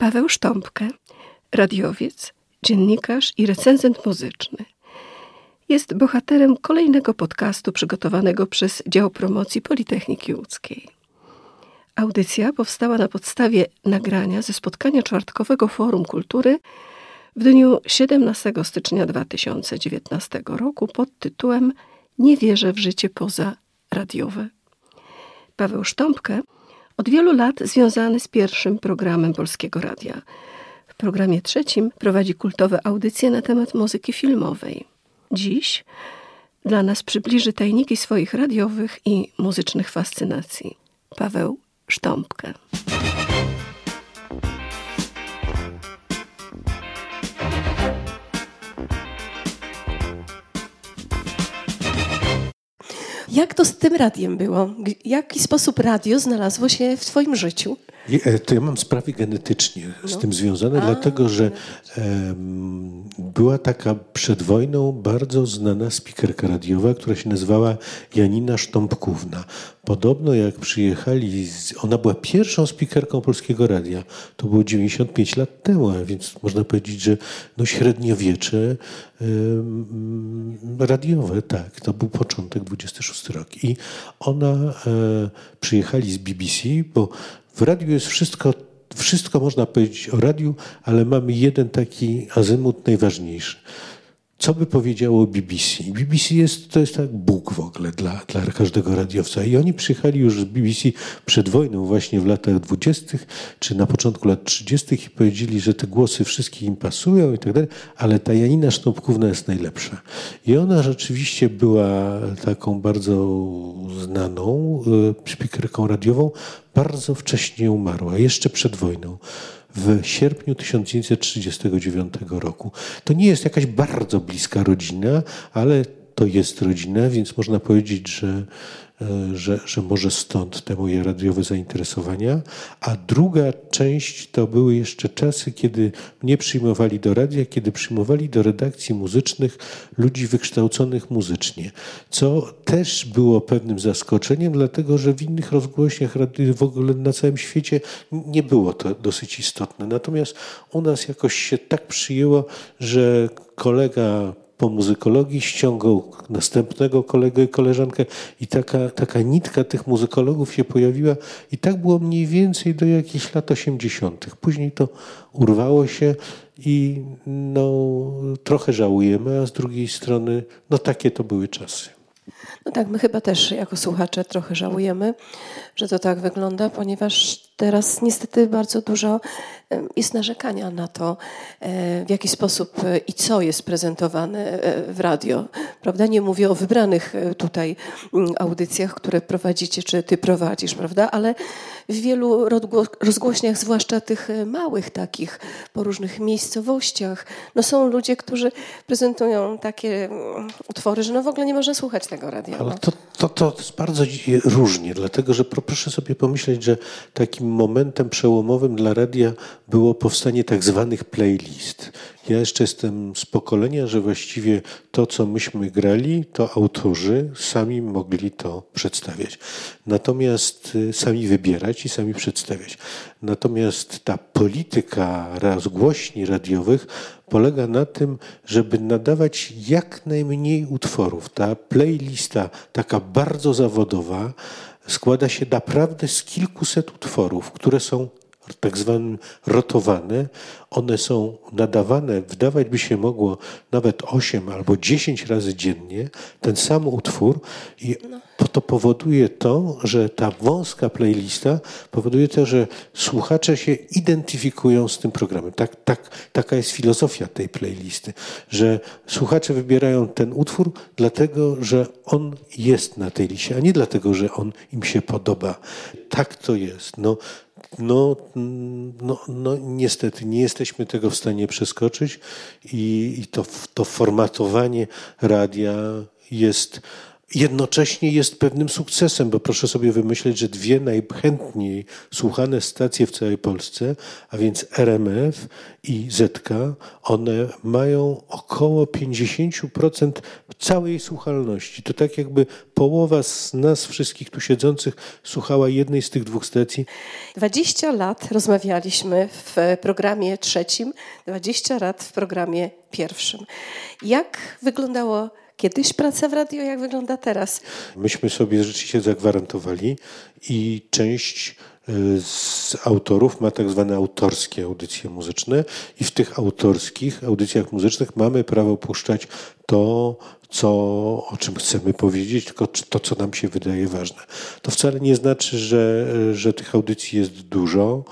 Paweł Sztąpkę, radiowiec, dziennikarz i recenzent muzyczny. Jest bohaterem kolejnego podcastu przygotowanego przez Dział Promocji Politechniki Łódzkiej. Audycja powstała na podstawie nagrania ze spotkania czwartkowego Forum Kultury w dniu 17 stycznia 2019 roku pod tytułem Nie wierzę w życie poza radiowe. Paweł Sztąpkę od wielu lat związany z pierwszym programem Polskiego Radia. W programie trzecim prowadzi kultowe audycje na temat muzyki filmowej. Dziś dla nas przybliży tajniki swoich radiowych i muzycznych fascynacji. Paweł Sztąpkę. Jak to z tym radiem było? W jaki sposób radio znalazło się w Twoim życiu? E, to ja mam sprawy genetycznie z no. tym związane, A, dlatego że um, była taka przed wojną bardzo znana spikerka radiowa, która się nazywała Janina Sztąpkówna. Podobno jak przyjechali, ona była pierwszą spikerką polskiego radia. To było 95 lat temu, a więc można powiedzieć, że no średniowiecze um, radiowe, tak, to był początek 26 I ona e, przyjechali z BBC, bo w radiu jest wszystko, wszystko można powiedzieć o radiu, ale mamy jeden taki azymut najważniejszy co by powiedziało BBC? BBC jest, to jest tak Bóg w ogóle dla, dla każdego radiowca. I oni przyjechali już z BBC przed wojną, właśnie w latach dwudziestych, czy na początku lat trzydziestych i powiedzieli, że te głosy wszystkie im pasują i tak dalej, ale ta Janina Sztąpkówna jest najlepsza. I ona rzeczywiście była taką bardzo znaną szpikerką radiową, bardzo wcześnie umarła, jeszcze przed wojną w sierpniu 1939 roku. To nie jest jakaś bardzo bliska rodzina, ale to jest rodzina, więc można powiedzieć, że E, że, że może stąd te moje radiowe zainteresowania. A druga część to były jeszcze czasy, kiedy mnie przyjmowali do radia, kiedy przyjmowali do redakcji muzycznych ludzi wykształconych muzycznie, co też było pewnym zaskoczeniem, dlatego że w innych rozgłośniach w ogóle na całym świecie nie było to dosyć istotne. Natomiast u nas jakoś się tak przyjęło, że kolega po muzykologii ściągał następnego kolegę i koleżankę i taka, taka nitka tych muzykologów się pojawiła i tak było mniej więcej do jakichś lat 80. Później to urwało się i no, trochę żałujemy, a z drugiej strony no takie to były czasy. No tak, my chyba też jako słuchacze trochę żałujemy, że to tak wygląda, ponieważ teraz niestety bardzo dużo jest narzekania na to, e, w jaki sposób e, i co jest prezentowane e, w radio. Prawda? Nie mówię o wybranych tutaj audycjach, które prowadzicie, czy ty prowadzisz, prawda? Ale w wielu rozgłośniach, zwłaszcza tych małych takich, po różnych miejscowościach, no są ludzie, którzy prezentują takie utwory, że no w ogóle nie można słuchać tego radia. Ale to, to, to jest bardzo różnie, dlatego że proszę sobie pomyśleć, że takim momentem przełomowym dla radia było powstanie tak zwanych playlist. Ja jeszcze jestem z pokolenia, że właściwie to, co myśmy grali, to autorzy sami mogli to przedstawiać. Natomiast y, sami wybierać i sami przedstawiać. Natomiast ta polityka rozgłośni radiowych polega na tym, żeby nadawać jak najmniej utworów. Ta playlista, taka bardzo zawodowa, składa się naprawdę z kilkuset utworów, które są tak zwane rotowane, one są nadawane, wydawać by się mogło nawet 8 albo 10 razy dziennie, ten sam utwór i to powoduje to, że ta wąska playlista powoduje to, że słuchacze się identyfikują z tym programem. Tak, tak, taka jest filozofia tej playlisty, że słuchacze wybierają ten utwór dlatego, że on jest na tej liście, a nie dlatego, że on im się podoba. Tak to jest. No, no, no, no niestety nie jesteśmy tego w stanie przeskoczyć i, i to, to formatowanie radia jest jednocześnie jest pewnym sukcesem, bo proszę sobie wymyśleć, że dwie najchętniej słuchane stacje w całej Polsce, a więc RMF i ZK, one mają około 50% całej słuchalności. To tak jakby połowa z nas wszystkich tu siedzących słuchała jednej z tych dwóch stacji. 20 lat rozmawialiśmy w programie trzecim, 20 lat w programie pierwszym. Jak wyglądało kiedyś praca w radio, jak wygląda teraz? Myśmy sobie rzeczywiście zagwarantowali i część e, z autorów ma tak zwane autorskie audycje muzyczne i w tych autorskich audycjach muzycznych mamy prawo puszczać to, co, o czym chcemy powiedzieć, tylko to, co nam się wydaje ważne. To wcale nie znaczy, że, że tych audycji jest dużo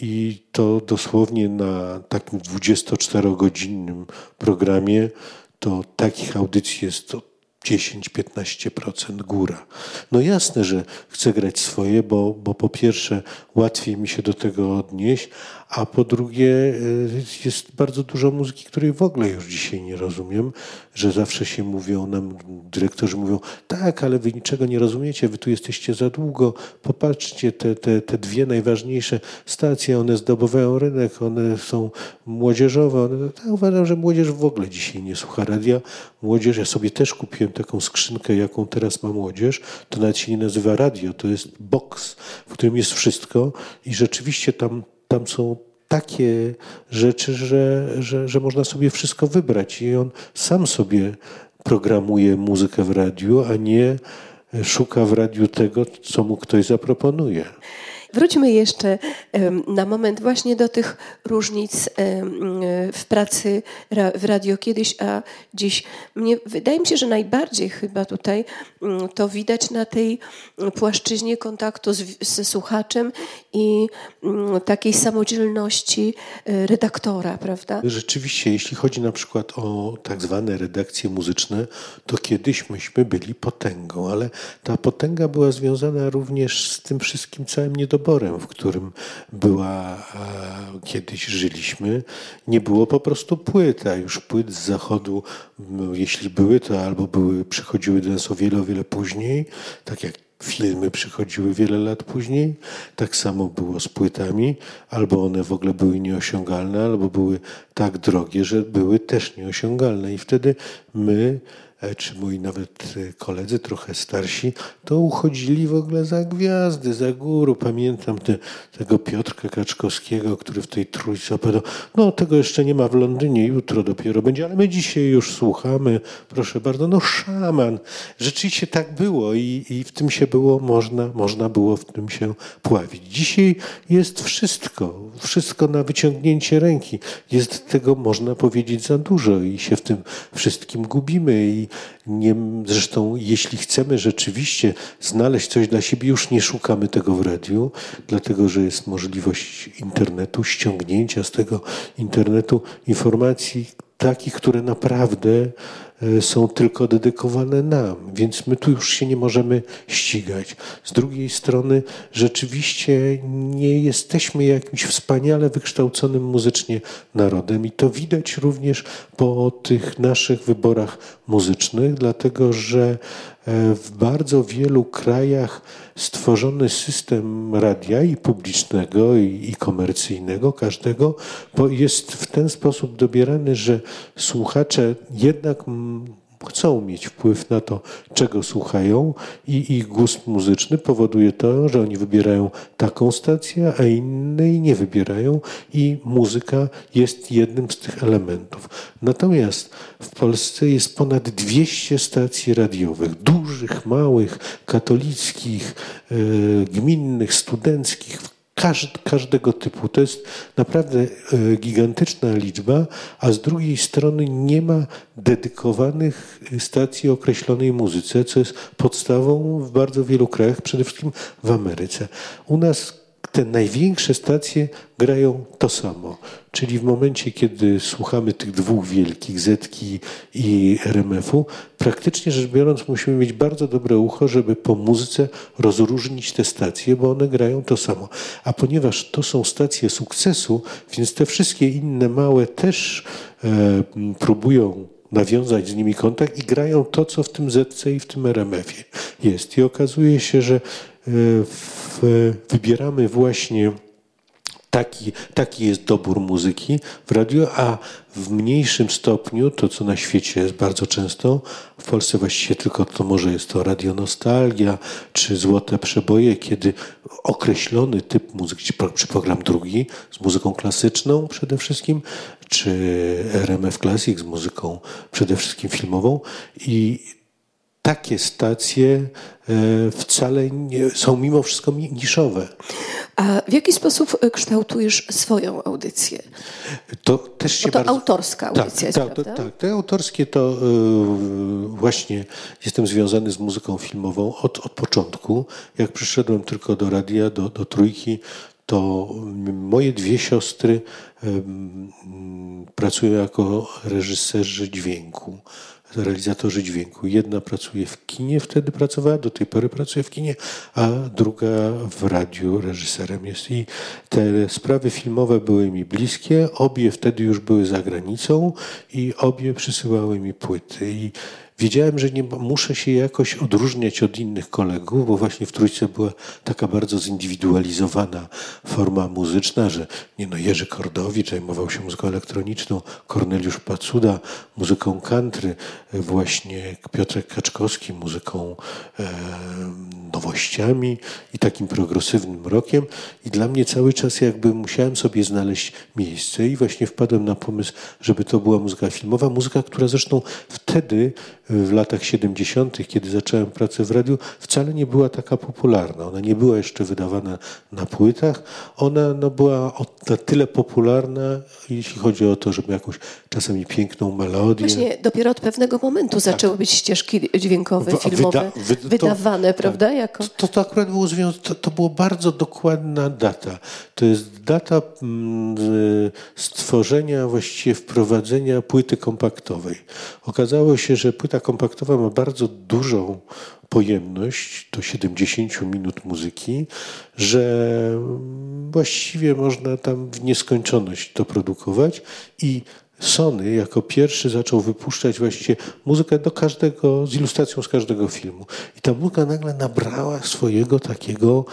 i to dosłownie na takim 24-godzinnym programie to takich audycji jest 10-15% góra. No jasne, że chcę grać swoje, bo, bo po pierwsze łatwiej mi się do tego odnieść, a po drugie y, jest bardzo dużo muzyki, której w ogóle już dzisiaj nie rozumiem, że zawsze się mówią, nam dyrektorzy mówią, tak, ale wy niczego nie rozumiecie, wy tu jesteście za długo, popatrzcie, te, te, te dwie najważniejsze stacje, one zdobywają rynek, one są młodzieżowe. One, tak, uważam, że młodzież w ogóle dzisiaj nie słucha radia. Młodzież, ja sobie też kupiłem taką skrzynkę, jaką teraz ma młodzież, to nawet się nie nazywa radio, to jest box, w którym jest wszystko i rzeczywiście tam tam są takie rzeczy, że, że, że można sobie wszystko wybrać i on sam sobie programuje muzykę w radiu, a nie szuka w radiu tego, co mu ktoś zaproponuje. Wróćmy jeszcze na moment właśnie do tych różnic w pracy w radio kiedyś, a dziś. Mnie, wydaje mi się, że najbardziej chyba tutaj mm, to widać na tej płaszczyźnie kontaktu z, ze słuchaczem i mm, takiej samodzielności e, redaktora, prawda? Rzeczywiście, jeśli chodzi na przykład o tak zwane redakcje muzyczne, to kiedyś myśmy byli potęgą, ale ta potęga była związana również z tym wszystkim całym niedoborem oborem, w którym była, kiedyś żyliśmy, nie było po prostu płyt, a już płyt z zachodu, jeśli były, to albo były, przychodziły do nas o wiele, o wiele później, tak jak filmy przychodziły wiele lat później. Tak samo było z płytami, albo one w ogóle były nieosiągalne, albo były tak drogie, że były też nieosiągalne. I wtedy my E, czy moi nawet e, koledzy trochę starsi, to uchodzili w ogóle za gwiazdy, za góru. Pamiętam te, tego Piotrka Kaczkowskiego, który w tej trójce opowiadał, no tego jeszcze nie ma w Londynie, jutro dopiero będzie, ale my dzisiaj już słuchamy, proszę bardzo, no szaman. Rzeczywiście tak było i, i w tym się było można, można było w tym się pławić. Dzisiaj jest wszystko, wszystko na wyciągnięcie ręki. Jest tego, można powiedzieć, za dużo i się w tym wszystkim gubimy i nie, zresztą, jeśli chcemy rzeczywiście znaleźć coś dla siebie, już nie szukamy tego w radiu, dlatego że jest możliwość internetu, ściągnięcia z tego internetu informacji takich, które naprawdę są tylko dedykowane nam, więc my tu już się nie możemy ścigać. Z drugiej strony, rzeczywiście nie jesteśmy jakimś wspaniale wykształconym muzycznie narodem, i to widać również po tych naszych wyborach muzycznych, dlatego że E, w bardzo wielu krajach stworzony system radia i publicznego, i, i komercyjnego, każdego, bo jest w ten sposób dobierany, że słuchacze jednak chcą mieć wpływ na to, czego słuchają i ich gust muzyczny powoduje to, że oni wybierają taką stację, a innej nie wybierają i muzyka jest jednym z tych elementów. Natomiast w Polsce jest ponad 200 stacji radiowych, dużych, małych, katolickich, e, gminnych, studenckich, każdego typu. To jest naprawdę e, gigantyczna liczba, a z drugiej strony nie ma dedykowanych stacji określonej muzyce, co jest podstawą w bardzo wielu krajach, przede wszystkim w Ameryce. U nas te największe stacje grają to samo. Czyli w momencie, kiedy słuchamy tych dwóch wielkich, Zetki i RMF-u, praktycznie rzecz biorąc musimy mieć bardzo dobre ucho, żeby po muzyce rozróżnić te stacje, bo one grają to samo. A ponieważ to są stacje sukcesu, więc te wszystkie inne małe też e, próbują nawiązać z nimi kontakt i grają to, co w tym ZC i w tym RMF-ie jest. I okazuje się, że w, wybieramy właśnie Taki, taki jest dobór muzyki w radiu, a w mniejszym stopniu, to co na świecie jest bardzo często, w Polsce właściwie tylko to może jest to radionostalgia czy złote przeboje, kiedy określony typ muzyki, czy program drugi z muzyką klasyczną przede wszystkim, czy RMF Classic z muzyką przede wszystkim filmową i takie stacje e, wcale nie, są mimo wszystko niszowe. A w jaki sposób e, kształtujesz swoją audycję? To też się Bo to bardzo... autorska tak, audycja jest, tak? Tak, te autorskie to yy, właśnie jestem związany z muzyką filmową od, od początku. Jak przyszedłem tylko do radia, do, do trójki, to moje dwie siostry pracują jako reżyserzy dźwięku realizatorzy dźwięku. Jedna pracuje w kinie, wtedy pracowała, do tej pory pracuje w kinie, a druga w radiu reżyserem jest. I te sprawy filmowe były mi bliskie, obie wtedy już były za granicą i obie przysyłały mi płyty. I Wiedziałem, że nie muszę się jakoś odróżniać od innych kolegów, bo właśnie w Trójce była taka bardzo zindywidualizowana forma muzyczna, że nie no, Jerzy Kordowicz zajmował się muzyką elektroniczną, Korneliusz Pacuda muzyką country, właśnie Piotrek Kaczkowski muzyką e, nowościami i takim progresywnym rokiem. I dla mnie cały czas jakby musiałem sobie znaleźć miejsce i właśnie wpadłem na pomysł, żeby to była muzyka filmowa, muzyka, która zresztą wtedy w latach 70., kiedy zacząłem pracę w radiu, wcale nie była taka popularna. Ona nie była jeszcze wydawana na płytach. Ona no, była na tyle popularna, jeśli chodzi o to, żeby jakąś czasami piękną melodię. Właśnie dopiero od pewnego momentu tak. zaczęły być ścieżki dźwiękowe, filmowe wyda, wy, wydawane, to, prawda? Jako... To, to akurat było związane, to, to była bardzo dokładna data. To jest data mm, stworzenia, właściwie wprowadzenia płyty kompaktowej. Okazało się, że płyta kompaktowa ma bardzo dużą pojemność, do 70 minut muzyki, że właściwie można tam w nieskończoność to produkować i Sony jako pierwszy zaczął wypuszczać właściwie muzykę do każdego, z ilustracją z każdego filmu. I ta muzyka nagle nabrała swojego takiego,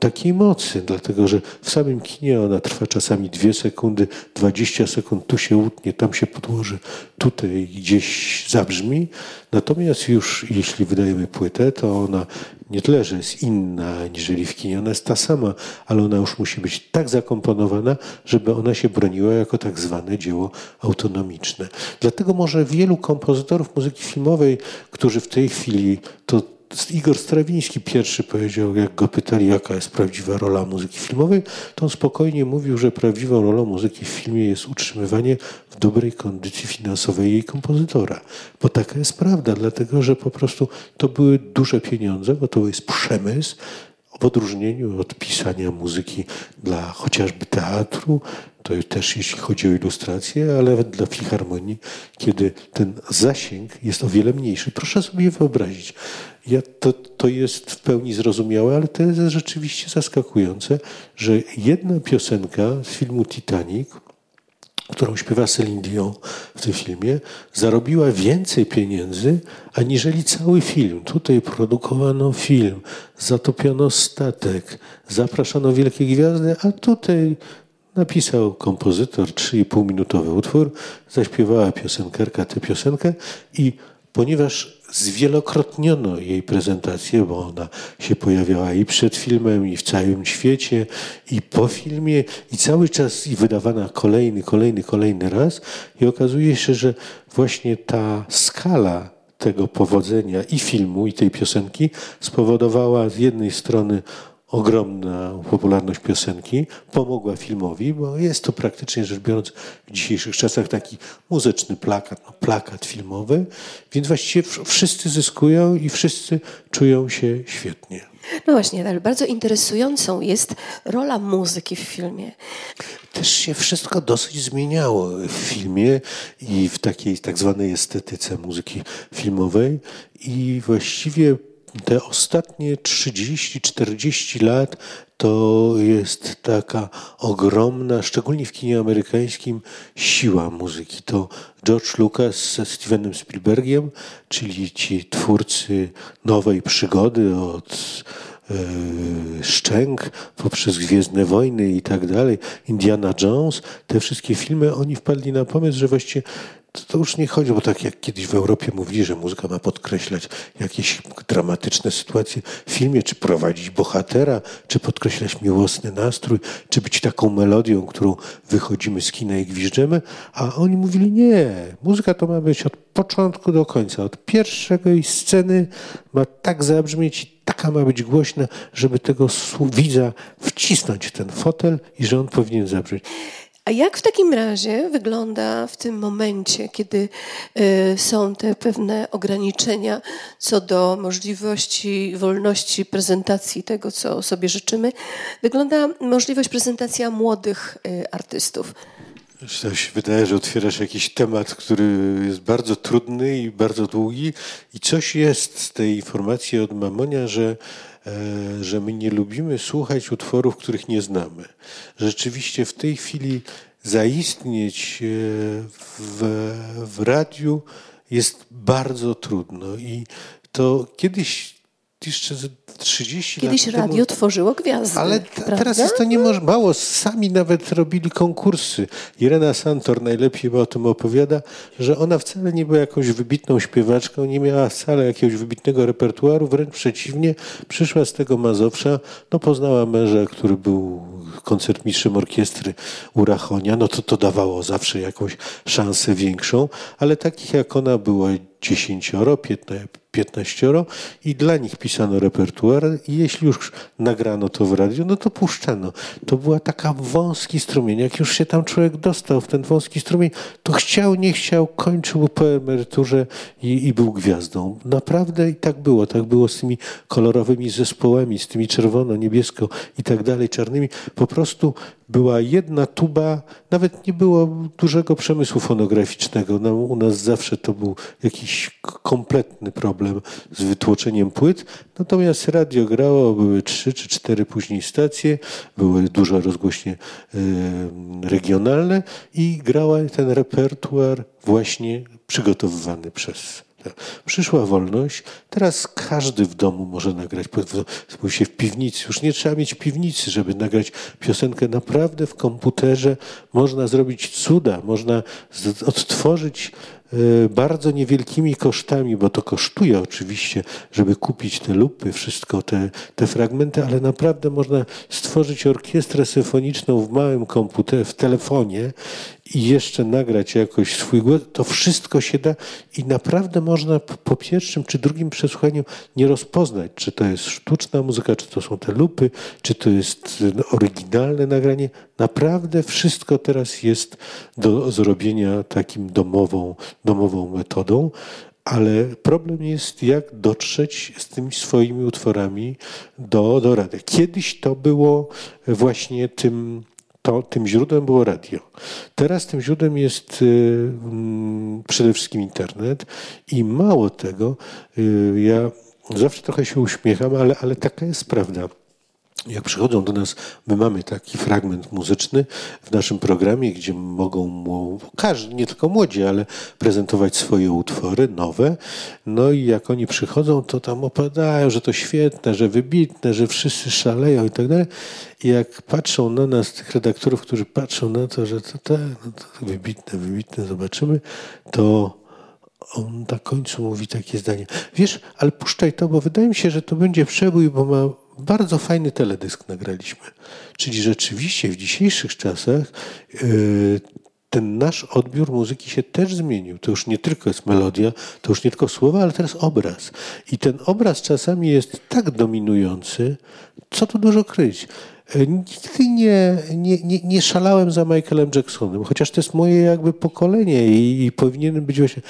takiej mocy, dlatego że w samym kinie ona trwa czasami dwie sekundy, 20 sekund, tu się utnie, tam się podłoży, tutaj gdzieś zabrzmi. Natomiast już jeśli wydajemy płytę, to ona nie tyle, że jest inna niżeli w kinie, ona jest ta sama, ale ona już musi być tak zakomponowana, żeby ona się broniła jako tak zwane dzieło autonomiczne. Dlatego może wielu kompozytorów muzyki filmowej, którzy w tej chwili to Igor Strawiński pierwszy powiedział, jak go pytali, jaka jest prawdziwa rola muzyki filmowej, to on spokojnie mówił, że prawdziwą rolą muzyki w filmie jest utrzymywanie w dobrej kondycji finansowej jej kompozytora. Bo taka jest prawda, dlatego że po prostu to były duże pieniądze, bo to jest przemysł, w odróżnieniu od pisania muzyki dla chociażby teatru, to też jeśli chodzi o ilustrację, ale dla filharmonii, kiedy ten zasięg jest o wiele mniejszy. Proszę sobie wyobrazić, ja, to, to jest w pełni zrozumiałe, ale to jest rzeczywiście zaskakujące, że jedna piosenka z filmu Titanic, którą śpiewa Celine Dion w tym filmie, zarobiła więcej pieniędzy aniżeli cały film. Tutaj produkowano film, zatopiono statek, zapraszano wielkie gwiazdy, a tutaj napisał kompozytor 3,5-minutowy utwór, zaśpiewała piosenkarka tę piosenkę i ponieważ zwielokrotniono jej prezentację, bo ona się pojawiała i przed filmem, i w całym świecie, i po filmie, i cały czas i wydawana kolejny, kolejny, kolejny raz. I okazuje się, że właśnie ta skala tego powodzenia i filmu, i tej piosenki spowodowała z jednej strony ogromna popularność piosenki, pomogła filmowi, bo jest to praktycznie rzecz biorąc w dzisiejszych czasach taki muzyczny plakat, no, plakat filmowy, więc właściwie wszyscy zyskują i wszyscy czują się świetnie. No właśnie, ale bardzo interesującą jest rola muzyki w filmie. Też się wszystko dosyć zmieniało w filmie i w takiej tak zwanej estetyce muzyki filmowej i właściwie te ostatnie 30-40 lat to jest taka ogromna, szczególnie w kinie amerykańskim, siła muzyki. To George Lucas ze Stevenem Spielbergiem, czyli ci twórcy nowej przygody od Szczęk, poprzez Gwiezdne Wojny i tak dalej, Indiana Jones, te wszystkie filmy, oni wpadli na pomysł, że właściwie to, już nie chodzi, bo tak jak kiedyś w Europie mówili, że muzyka ma podkreślać jakieś dramatyczne sytuacje w filmie, czy prowadzić bohatera, czy podkreślać miłosny nastrój, czy być taką melodią, którą wychodzimy z kina i gwiżdżemy, a oni mówili nie, muzyka to ma być od początku do końca, od pierwszej sceny ma tak zabrzmieć taka ma być głośna, żeby tego widza wcisnąć w ten fotel i że on powinien zabrzmieć. A jak w takim razie wygląda w tym momencie, kiedy y, są te pewne ograniczenia co do możliwości wolności prezentacji tego, co sobie życzymy, wygląda możliwość prezentacja młodych y, artystów? To się wydaje, że otwierasz jakiś temat, który jest bardzo trudny i bardzo długi i coś jest z tej informacji od Mamonia, że E, że my nie lubimy słuchać utworów, których nie znamy. Rzeczywiście w tej chwili zaistnieć e, w, w radiu jest bardzo trudno i to kiedyś jeszcze 30 Kiedyś lat radio temu, tworzyło gwiazdy. Ale teraz jest to nie może, mało. Sami nawet robili konkursy. Irena Santor najlepiej o tym opowiada, że ona wcale nie była jakąś wybitną śpiewaczką, nie miała wcale jakiegoś wybitnego repertuaru, wręcz przeciwnie, przyszła z tego Mazowsza, no poznała męża, który był koncertmistrzem orkiestry Urachonia, no to to dawało zawsze jakąś szansę większą, ale takich jak ona było dziesięcioro, piętnaścioro i dla nich pisano repertuar i jeśli już nagrano to w radiu, no to puszczano. To była taka wąski strumień. Jak już się tam człowiek dostał w ten wąski strumień, to chciał, nie chciał, kończył po emeryturze i, i był gwiazdą. Naprawdę i tak było. Tak było z tymi kolorowymi zespołami, z tymi czerwono, niebiesko i tak dalej, czarnymi. Po prostu była jedna tuba, nawet nie było dużego przemysłu fonograficznego. No, u nas zawsze to był jakiś kompletny problem z wytłoczeniem płyt. Natomiast radio grało, były trzy czy cztery później stacje, były duże rozgłośnie regionalne i grała ten repertuar właśnie przygotowywany przez Przyszła wolność, teraz każdy w domu może nagrać, mówi się w piwnicy, już nie trzeba mieć piwnicy, żeby nagrać piosenkę. Naprawdę w komputerze można zrobić cuda, można odtworzyć bardzo niewielkimi kosztami, bo to kosztuje oczywiście, żeby kupić te lupy, wszystko te, te fragmenty, ale naprawdę można stworzyć orkiestrę symfoniczną w małym komputerze, w telefonie i jeszcze nagrać jakoś swój głos, to wszystko się da i naprawdę można po pierwszym czy drugim przesłuchaniu nie rozpoznać, czy to jest sztuczna muzyka, czy to są te lupy, czy to jest no, oryginalne nagranie. Naprawdę wszystko teraz jest do zrobienia takim domową, domową metodą. Ale problem jest, jak dotrzeć z tymi swoimi utworami do, do rady. Kiedyś to było właśnie tym to tym źródłem było radio. Teraz tym źródłem jest y, mm, przede wszystkim internet i mało tego, y, ja zawsze trochę się uśmiecham, ale, ale taka jest prawda jak przychodzą do nas, my mamy taki fragment muzyczny w naszym programie, gdzie mogą każdy, nie tylko młodzi, ale prezentować swoje utwory nowe. No i jak oni przychodzą, to tam opadają, że to świetne, że wybitne, że wszyscy szaleją i tak dalej. I jak patrzą na nas, tych redaktorów, którzy patrzą na to, że to, to, no to wybitne, wybitne, zobaczymy, to on na końcu mówi takie zdanie. Wiesz, ale puszczaj to, bo wydaje mi się, że to będzie przebój, bo ma bardzo fajny teledysk nagraliśmy. Czyli rzeczywiście w dzisiejszych czasach yy, ten nasz odbiór muzyki się też zmienił. To już nie tylko jest melodia, to już nie tylko słowa, ale teraz obraz. I ten obraz czasami jest tak dominujący, co tu dużo kryć. Yy, nigdy nie, nie, nie, nie szalałem za Michaelem Jacksonem, chociaż to jest moje jakby pokolenie i, i powinienem być właśnie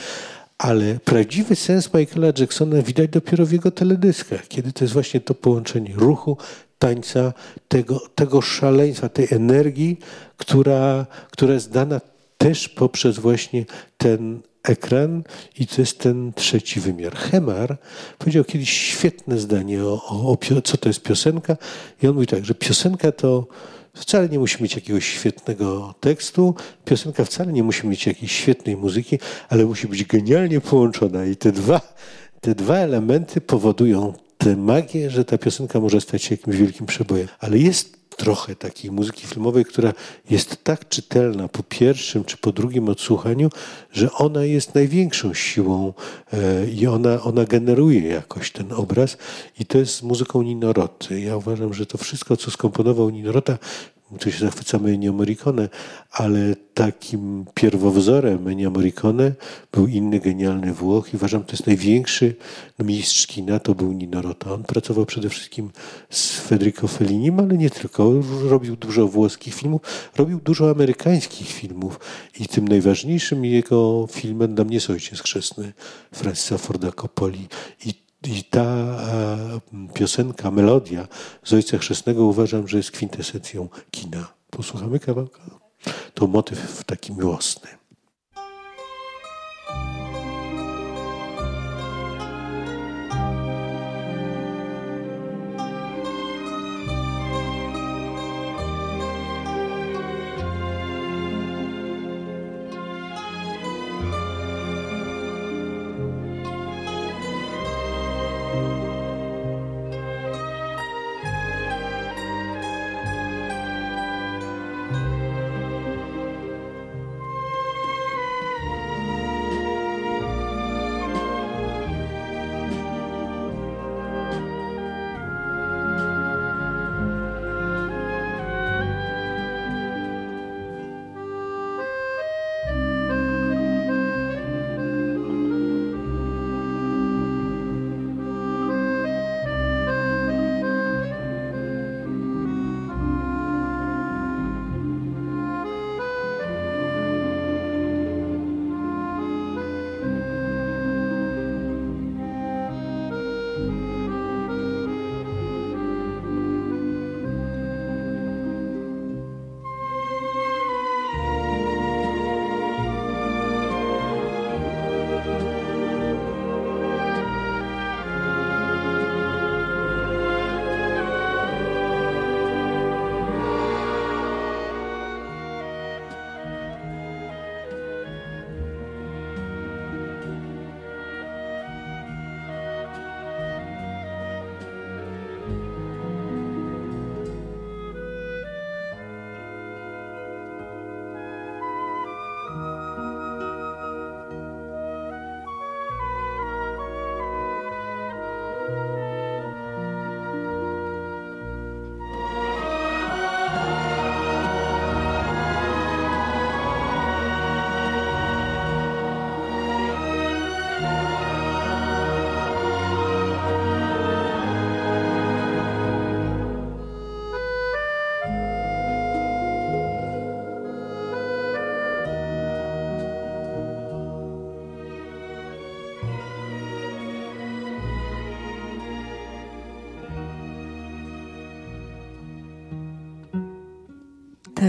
ale prawdziwy sens Michaela Jacksona widać dopiero w jego teledyskach, kiedy to jest właśnie to połączenie ruchu, tańca, tego, tego szaleństwa, tej energii, która, która jest dana też poprzez właśnie ten ekran i to jest ten trzeci wymiar. Hemar powiedział kiedyś świetne zdanie o, o, o co to jest piosenka i on mówi tak, że piosenka to Wcale nie musi mieć jakiegoś świetnego tekstu, piosenka wcale nie musi mieć jakiejś świetnej muzyki, ale musi być genialnie połączona. I te dwa, te dwa elementy powodują tę magię, że ta piosenka może stać się jakimś wielkim przebojem. Ale jest trochę takiej muzyki filmowej, która jest tak czytelna po pierwszym czy po drugim odsłuchaniu, że ona jest największą siłą e, i ona, ona generuje jakoś ten obraz. I to jest z muzyką Nino Roty. Ja uważam, że to wszystko, co skomponował Nino Rota, tu się zachwycamy Ennio Morricone, ale takim pierwowzorem Ennio Morricone był inny genialny Włoch i uważam, to jest największy mistrz kina, to był Nino Rota. On pracował przede wszystkim z Federico Fellinim, ale nie tylko. Robił dużo włoskich filmów, robił dużo amerykańskich filmów i tym najważniejszym jego filmem dla mnie jest Ojciec Chrzestny Francisa Forda Coppoli. I i ta e, piosenka, melodia z Ojca Chrzestnego uważam, że jest kwintesencją kina. Posłuchamy kawałka? To motyw taki miłosny.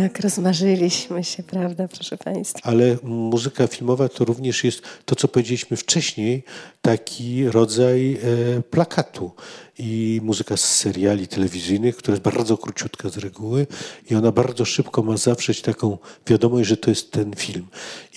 Tak, rozmarzyliśmy się, prawda, proszę Państwa. Ale muzyka filmowa to również jest to, co powiedzieliśmy wcześniej, taki rodzaj e, plakatu i muzyka z seriali telewizyjnych, która jest bardzo króciutka z reguły i ona bardzo szybko ma zawrzeć taką wiadomość, że to jest ten film.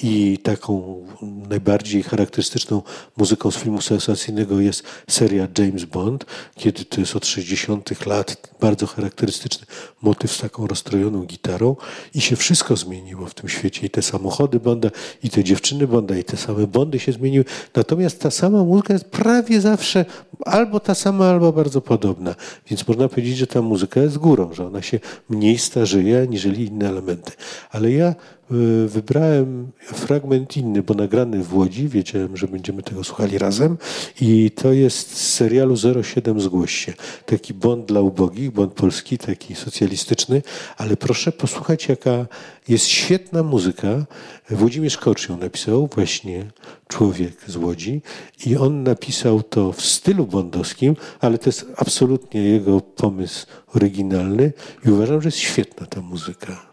I taką najbardziej charakterystyczną muzyką z filmu sensacyjnego jest seria James Bond, kiedy to jest od 60 lat bardzo charakterystyczny motyw z taką rozstrojoną gitarą i się wszystko zmieniło w tym świecie. I te samochody Bonda, i te dziewczyny Bonda, i te same Bondy się zmieniły. Natomiast ta sama muzyka jest prawie zawsze albo ta sama, albo bardzo podobna. Więc można powiedzieć, że ta muzyka jest górą, że ona się mniej starzeje aniżeli inne elementy. Ale ja wybrałem fragment inny, bo nagrany w Łodzi, wiedziałem, że będziemy tego słuchali razem i to jest z serialu 07 Zgłoś się. Taki bond dla ubogich, bond polski, taki socjalistyczny, ale proszę posłuchać, jaka jest świetna muzyka. Włodzimierz Korcz ją napisał, właśnie człowiek z Łodzi i on napisał to w stylu bondowskim, ale to jest absolutnie jego pomysł oryginalny i uważam, że jest świetna ta muzyka.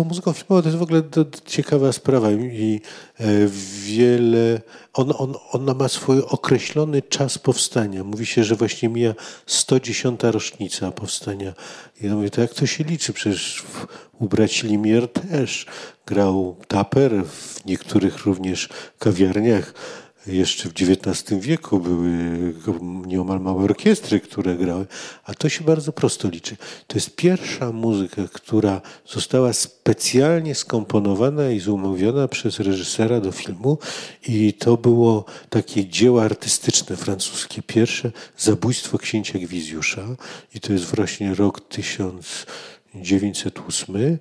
Są muzyką filmową, to jest w ogóle to, to ciekawa sprawa i e, wiele, on, on, ona ma swój określony czas powstania. Mówi się, że właśnie mija 110. rocznica powstania. I ja mówię, to jak to się liczy? Przecież u braci Limier też grał taper, w niektórych również kawiarniach jeszcze w XIX wieku były nieomal małe orkiestry, które grały, a to się bardzo prosto liczy. To jest pierwsza muzyka, która została specjalnie skomponowana i zumówiona przez reżysera do filmu i to było takie dzieło artystyczne francuskie, pierwsze Zabójstwo księcia Gwizjusza i to jest właśnie rok 1908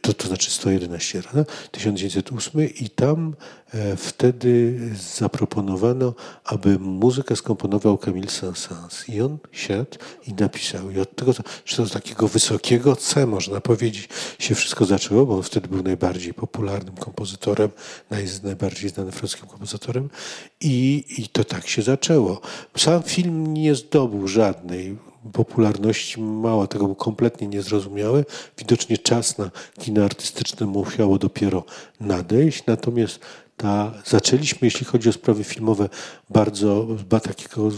to, to znaczy 111 rana, 1908 i tam e, wtedy zaproponowano, aby muzykę skomponował Camille Saint-Saëns. I on siadł i napisał. I od tego, że z takiego wysokiego C, można powiedzieć, się wszystko zaczęło, bo on wtedy był najbardziej popularnym kompozytorem, naj, najbardziej znanym francuskim kompozytorem. I, I to tak się zaczęło. Sam film nie zdobył żadnej popularności mało, tego był kompletnie niezrozumiały. Widocznie czas na kino artystyczne musiało dopiero nadejść, natomiast ta, zaczęliśmy, jeśli chodzi o sprawy filmowe, bardzo takiego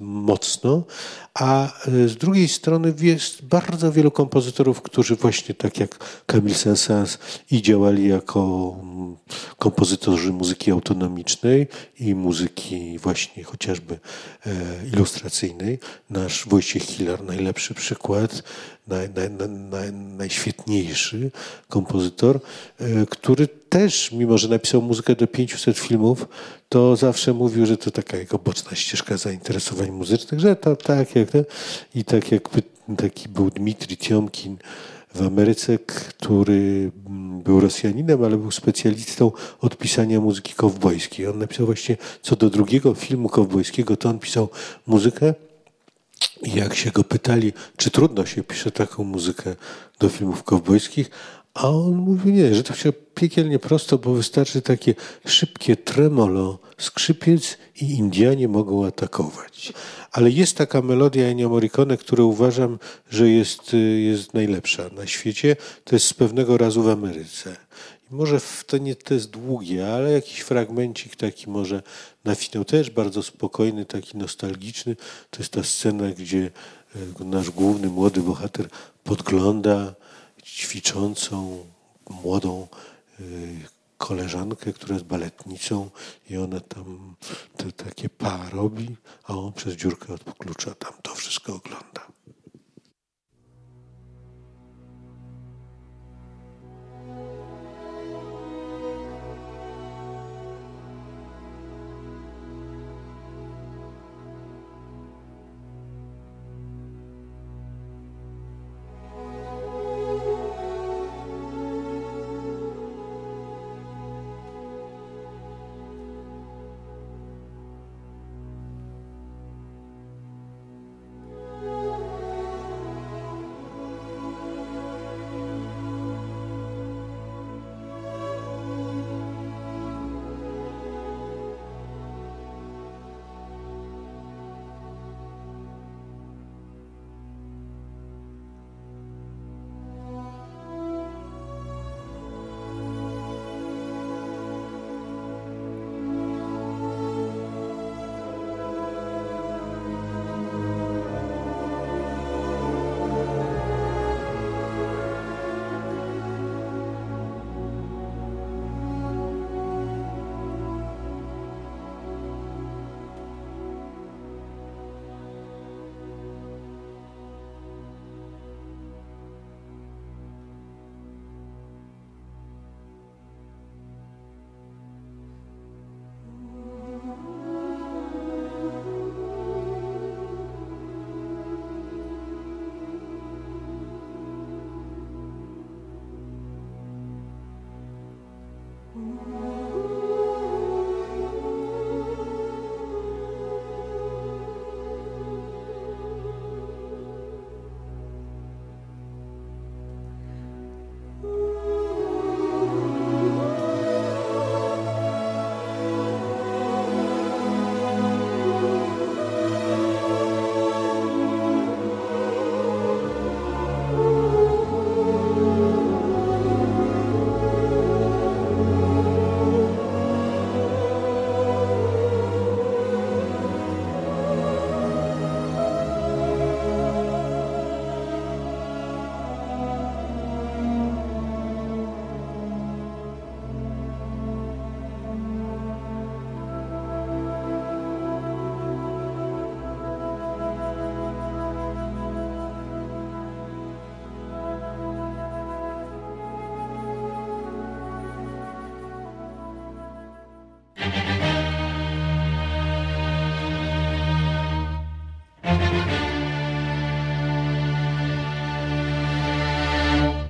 mocno, a e, z drugiej strony jest bardzo wielu kompozytorów, którzy właśnie tak jak Camille Saint-Saëns i działali jako mm, kompozytorzy muzyki autonomicznej i muzyki właśnie chociażby e, ilustracyjnej. Nasz Wojciech Hiller, najlepszy przykład, naj, naj, naj, najświetniejszy kompozytor, e, który też, mimo że napisał muzykę do 500 filmów, to zawsze mówił, że to taka jego boczna ścieżka zainteresowań muzycznych, że to tak jak i tak jak taki był Dmitri Tiomkin w Ameryce, który był Rosjaninem, ale był specjalistą od pisania muzyki kowbojskiej. On napisał właśnie co do drugiego filmu kowbojskiego, to on pisał muzykę jak się go pytali, czy trudno się pisze taką muzykę do filmów kowbojskich, a on mówi nie, że to się piekielnie prosto, bo wystarczy takie szybkie tremolo, skrzypiec i Indianie mogą atakować. Ale jest taka melodia Ennio Morricone, która uważam, że jest, jest najlepsza na świecie. To jest z pewnego razu w Ameryce. I może to nie to jest długie, ale jakiś fragmencik taki może na finał też bardzo spokojny, taki nostalgiczny. To jest ta scena, gdzie e, nasz główny młody bohater podgląda ćwiczącą młodą y, koleżankę, która jest baletnicą i ona tam te, takie pa robi, a on przez dziurkę od klucza tam to wszystko ogląda.